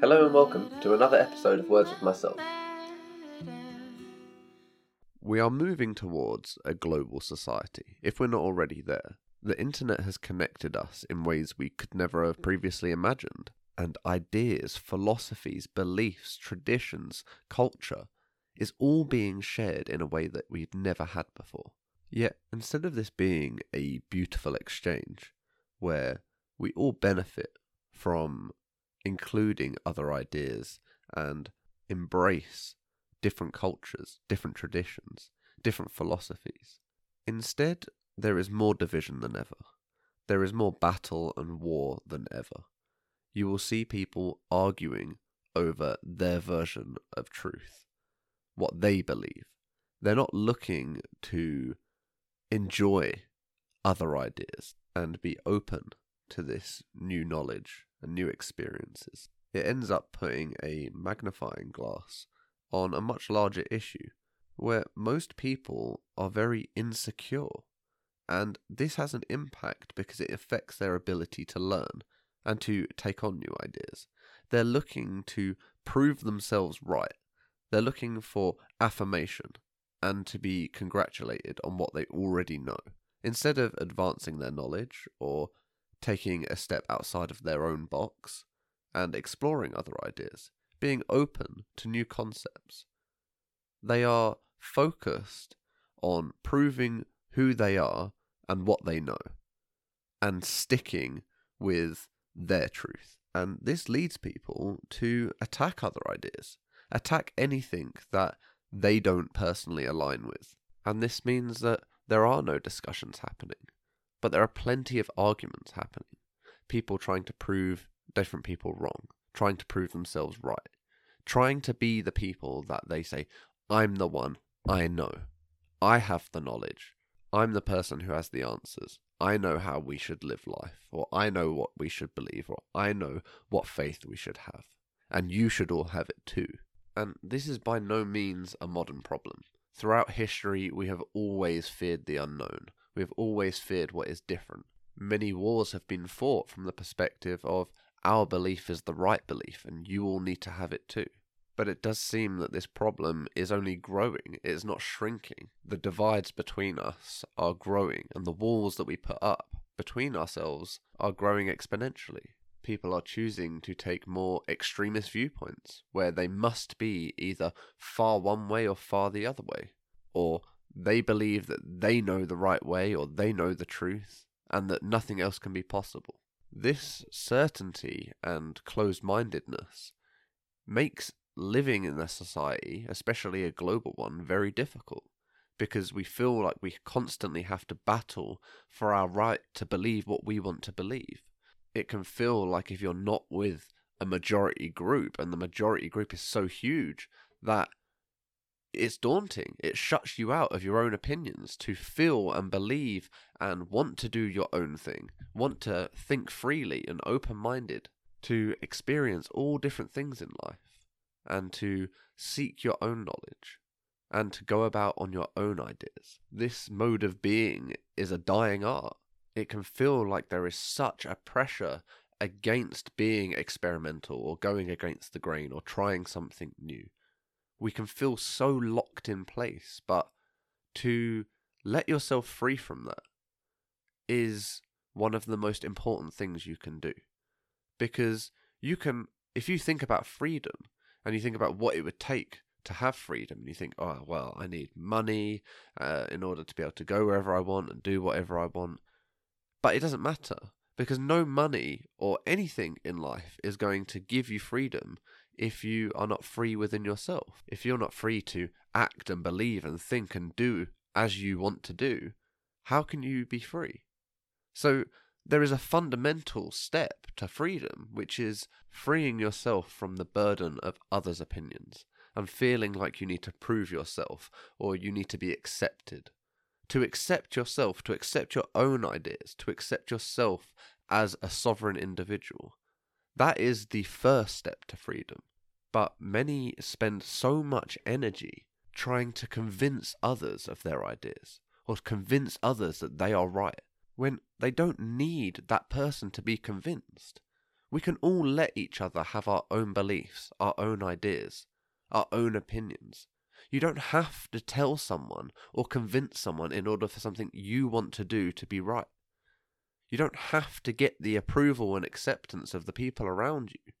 Hello and welcome to another episode of Words with Myself. We are moving towards a global society, if we're not already there. The internet has connected us in ways we could never have previously imagined, and ideas, philosophies, beliefs, traditions, culture is all being shared in a way that we've never had before. Yet, instead of this being a beautiful exchange where we all benefit from including other ideas and embrace different cultures, different traditions, different philosophies. Instead, there is more division than ever. There is more battle and war than ever. You will see people arguing over their version of truth, what they believe. They're not looking to enjoy other ideas and be open to this new knowledge and new experiences. It ends up putting a magnifying glass on a much larger issue where most people are very insecure. And this has an impact because it affects their ability to learn and to take on new ideas. They're looking to prove themselves right. They're looking for affirmation and to be congratulated on what they already know. Instead of advancing their knowledge or taking a step outside of their own box and exploring other ideas, being open to new concepts. They are focused on proving who they are and what they know and sticking with their truth. And this leads people to attack other ideas, attack anything that they don't personally align with. And this means that there are no discussions happening, but there are plenty of arguments happening. People trying to prove different people wrong, trying to prove themselves right, trying to be the people that they say, I'm the one, I know, I have the knowledge, I'm the person who has the answers. I know how we should live life, or I know what we should believe, or I know what faith we should have. And you should all have it too. And this is by no means a modern problem. Throughout history, we have always feared the unknown. We have always feared what is different. Many wars have been fought from the perspective of our belief is the right belief, and you all need to have it too. But it does seem that this problem is only growing, it is not shrinking. The divides between us are growing, and the walls that we put up between ourselves are growing exponentially. People are choosing to take more extremist viewpoints, where they must be either far one way or far the other way, or they believe that they know the right way or they know the truth, and that nothing else can be possible. This certainty and closed mindedness makes living in a society, especially a global one, very difficult because we feel like we constantly have to battle for our right to believe what we want to believe. It can feel like if you're not with a majority group and the majority group is so huge that it's daunting. It shuts you out of your own opinions to feel and believe and want to do your own thing, want to think freely and open minded, to experience all different things in life, and to seek your own knowledge, and to go about on your own ideas. This mode of being is a dying art. It can feel like there is such a pressure against being experimental or going against the grain or trying something new we can feel so locked in place, but to let yourself free from that is one of the most important things you can do. Because you can, if you think about freedom and you think about what it would take to have freedom, and you think, oh, well, I need money uh, in order to be able to go wherever I want and do whatever I want. But it doesn't matter because no money or anything in life is going to give you freedom if you are not free within yourself. If you're not free to act and believe and think and do as you want to do, how can you be free? So, there is a fundamental step to freedom, which is freeing yourself from the burden of others' opinions and feeling like you need to prove yourself or you need to be accepted. To accept yourself, to accept your own ideas, to accept yourself as a sovereign individual. That is the first step to freedom. But many spend so much energy trying to convince others of their ideas or convince others that they are right when they don't need that person to be convinced. We can all let each other have our own beliefs, our own ideas, our own opinions. You don't have to tell someone or convince someone in order for something you want to do to be right. You don't have to get the approval and acceptance of the people around you.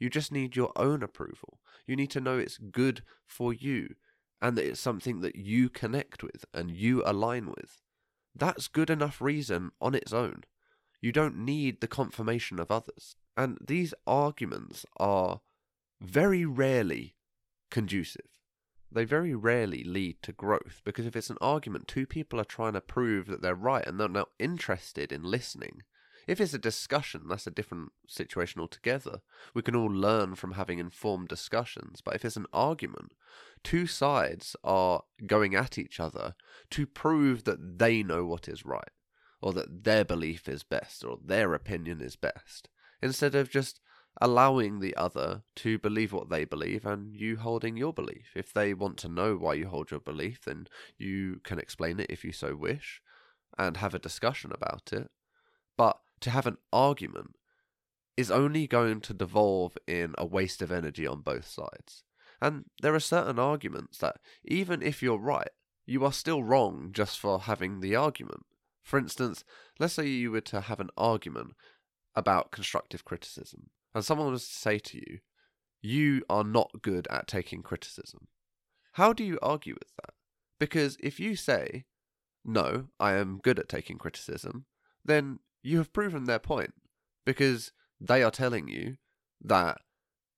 You just need your own approval. You need to know it's good for you and that it's something that you connect with and you align with. That's good enough reason on its own. You don't need the confirmation of others. And these arguments are very rarely conducive. They very rarely lead to growth because if it's an argument, two people are trying to prove that they're right and they're not interested in listening. If it's a discussion, that's a different situation altogether. We can all learn from having informed discussions. But if it's an argument, two sides are going at each other to prove that they know what is right, or that their belief is best, or their opinion is best, instead of just allowing the other to believe what they believe and you holding your belief. If they want to know why you hold your belief, then you can explain it if you so wish and have a discussion about it. But to have an argument is only going to devolve in a waste of energy on both sides. And there are certain arguments that, even if you're right, you are still wrong just for having the argument. For instance, let's say you were to have an argument about constructive criticism, and someone was to say to you, You are not good at taking criticism. How do you argue with that? Because if you say, No, I am good at taking criticism, then you have proven their point. Because they are telling you that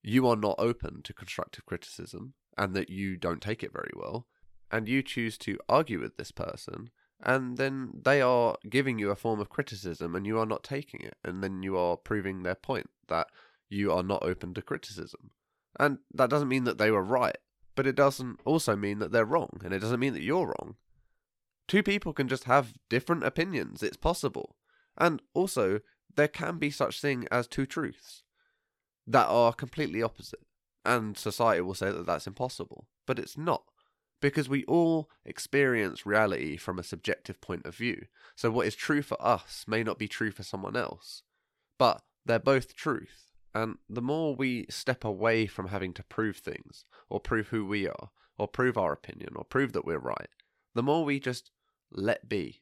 you are not open to constructive criticism and that you don't take it very well, and you choose to argue with this person, and then they are giving you a form of criticism and you are not taking it, and then you are proving their point that you are not open to criticism. And that doesn't mean that they were right, but it doesn't also mean that they're wrong, and it doesn't mean that you're wrong. Two people can just have different opinions, it's possible. And also, there can be such thing as two truths that are completely opposite. And society will say that that's impossible. But it's not. Because we all experience reality from a subjective point of view. So what is true for us may not be true for someone else. But they're both truth. And the more we step away from having to prove things, or prove who we are, or prove our opinion, or prove that we're right, the more we just let be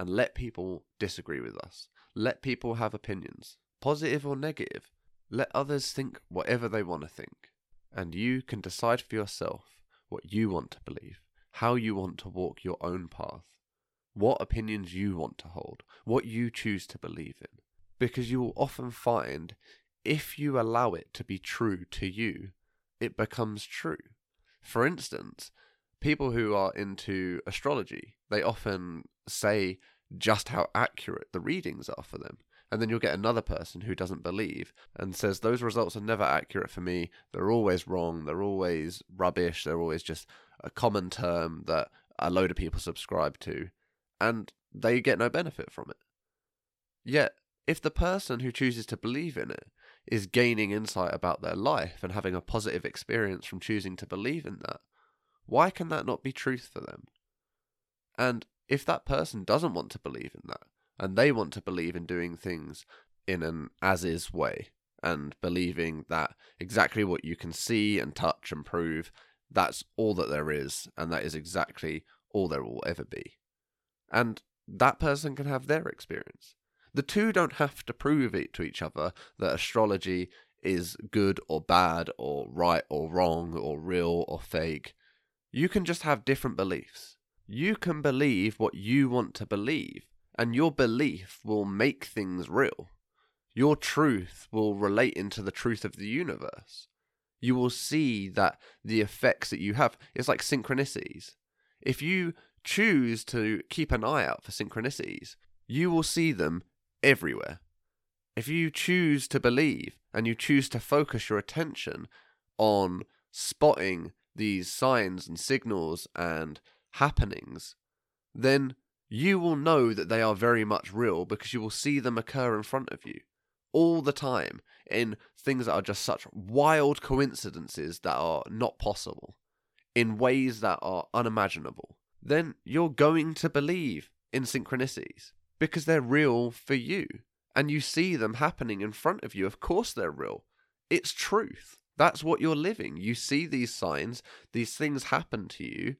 and let people disagree with us. Let people have opinions, positive or negative. Let others think whatever they want to think. And you can decide for yourself what you want to believe, how you want to walk your own path, what opinions you want to hold, what you choose to believe in. Because you will often find if you allow it to be true to you, it becomes true. For instance, people who are into astrology, they often say just how accurate the readings are for them. And then you'll get another person who doesn't believe and says, Those results are never accurate for me. They're always wrong. They're always rubbish. They're always just a common term that a load of people subscribe to. And they get no benefit from it. Yet, if the person who chooses to believe in it is gaining insight about their life and having a positive experience from choosing to believe in that, why can that not be truth for them? And if that person doesn't want to believe in that, and they want to believe in doing things in an as is way, and believing that exactly what you can see and touch and prove, that's all that there is, and that is exactly all there will ever be. And that person can have their experience. The two don't have to prove it to each other that astrology is good or bad, or right or wrong, or real or fake. You can just have different beliefs. You can believe what you want to believe, and your belief will make things real. Your truth will relate into the truth of the universe. You will see that the effects that you have is like synchronicities. If you choose to keep an eye out for synchronicities, you will see them everywhere. If you choose to believe and you choose to focus your attention on spotting these signs and signals and happenings, then you will know that they are very much real because you will see them occur in front of you all the time in things that are just such wild coincidences that are not possible, in ways that are unimaginable. Then you're going to believe in synchronicities because they're real for you. and you see them happening in front of you, of course they're real. It's truth. That's what you're living. You see these signs, these things happen to you,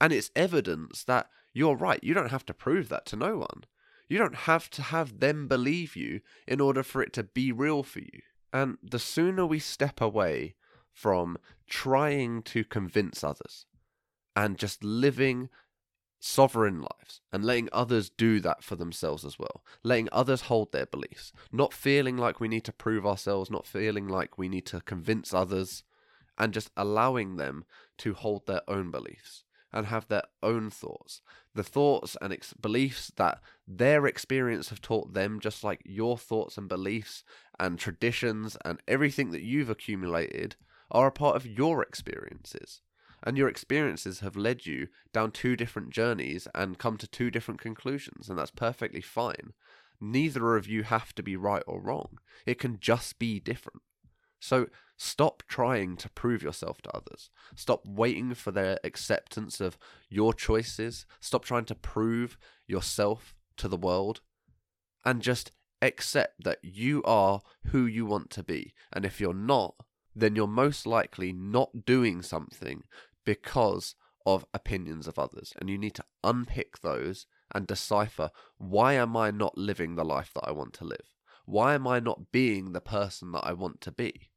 and it's evidence that you're right. You don't have to prove that to no one. You don't have to have them believe you in order for it to be real for you. And the sooner we step away from trying to convince others and just living sovereign lives and letting others do that for themselves as well, letting others hold their beliefs, not feeling like we need to prove ourselves, not feeling like we need to convince others, and just allowing them to hold their own beliefs and have their own thoughts. The thoughts and ex- beliefs that their experience have taught them, just like your thoughts and beliefs and traditions and everything that you've accumulated, are a part of your experiences. And your experiences have led you down two different journeys and come to two different conclusions, and that's perfectly fine. Neither of you have to be right or wrong, it can just be different. So stop trying to prove yourself to others. Stop waiting for their acceptance of your choices. Stop trying to prove yourself to the world. And just accept that you are who you want to be. And if you're not, then you're most likely not doing something because of opinions of others. And you need to unpick those and decipher why am I not living the life that I want to live? Why am I not being the person that I want to be?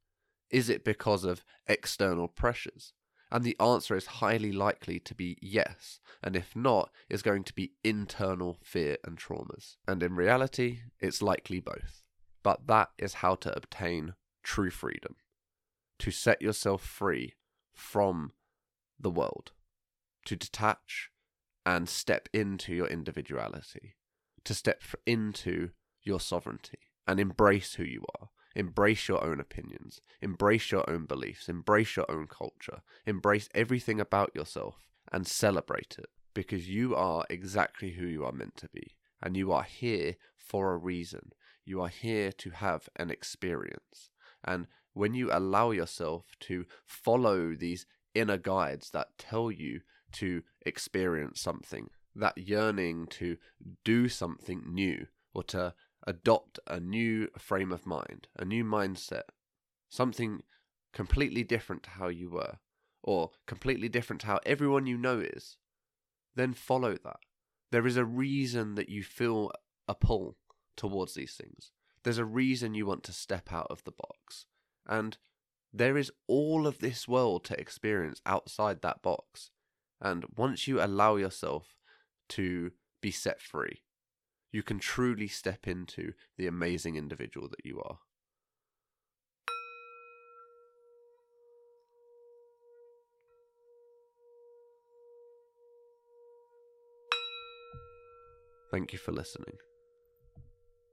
Is it because of external pressures? And the answer is highly likely to be yes, and if not, is going to be internal fear and traumas. And in reality, it's likely both. But that is how to obtain true freedom to set yourself free from the world, to detach and step into your individuality, to step into your sovereignty and embrace who you are Embrace your own opinions, embrace your own beliefs, embrace your own culture, embrace everything about yourself and celebrate it because you are exactly who you are meant to be and you are here for a reason. You are here to have an experience. And when you allow yourself to follow these inner guides that tell you to experience something, that yearning to do something new or to adopt a new frame of mind, a new mindset, something completely different to how you were, or completely different to how everyone you know is, then follow that. There is a reason that you feel a pull towards these things. There's a reason you want to step out of the box. And there is all of this world to experience outside that box. And once you allow yourself to be set free, you can truly step into the amazing individual that you are. Thank you for listening.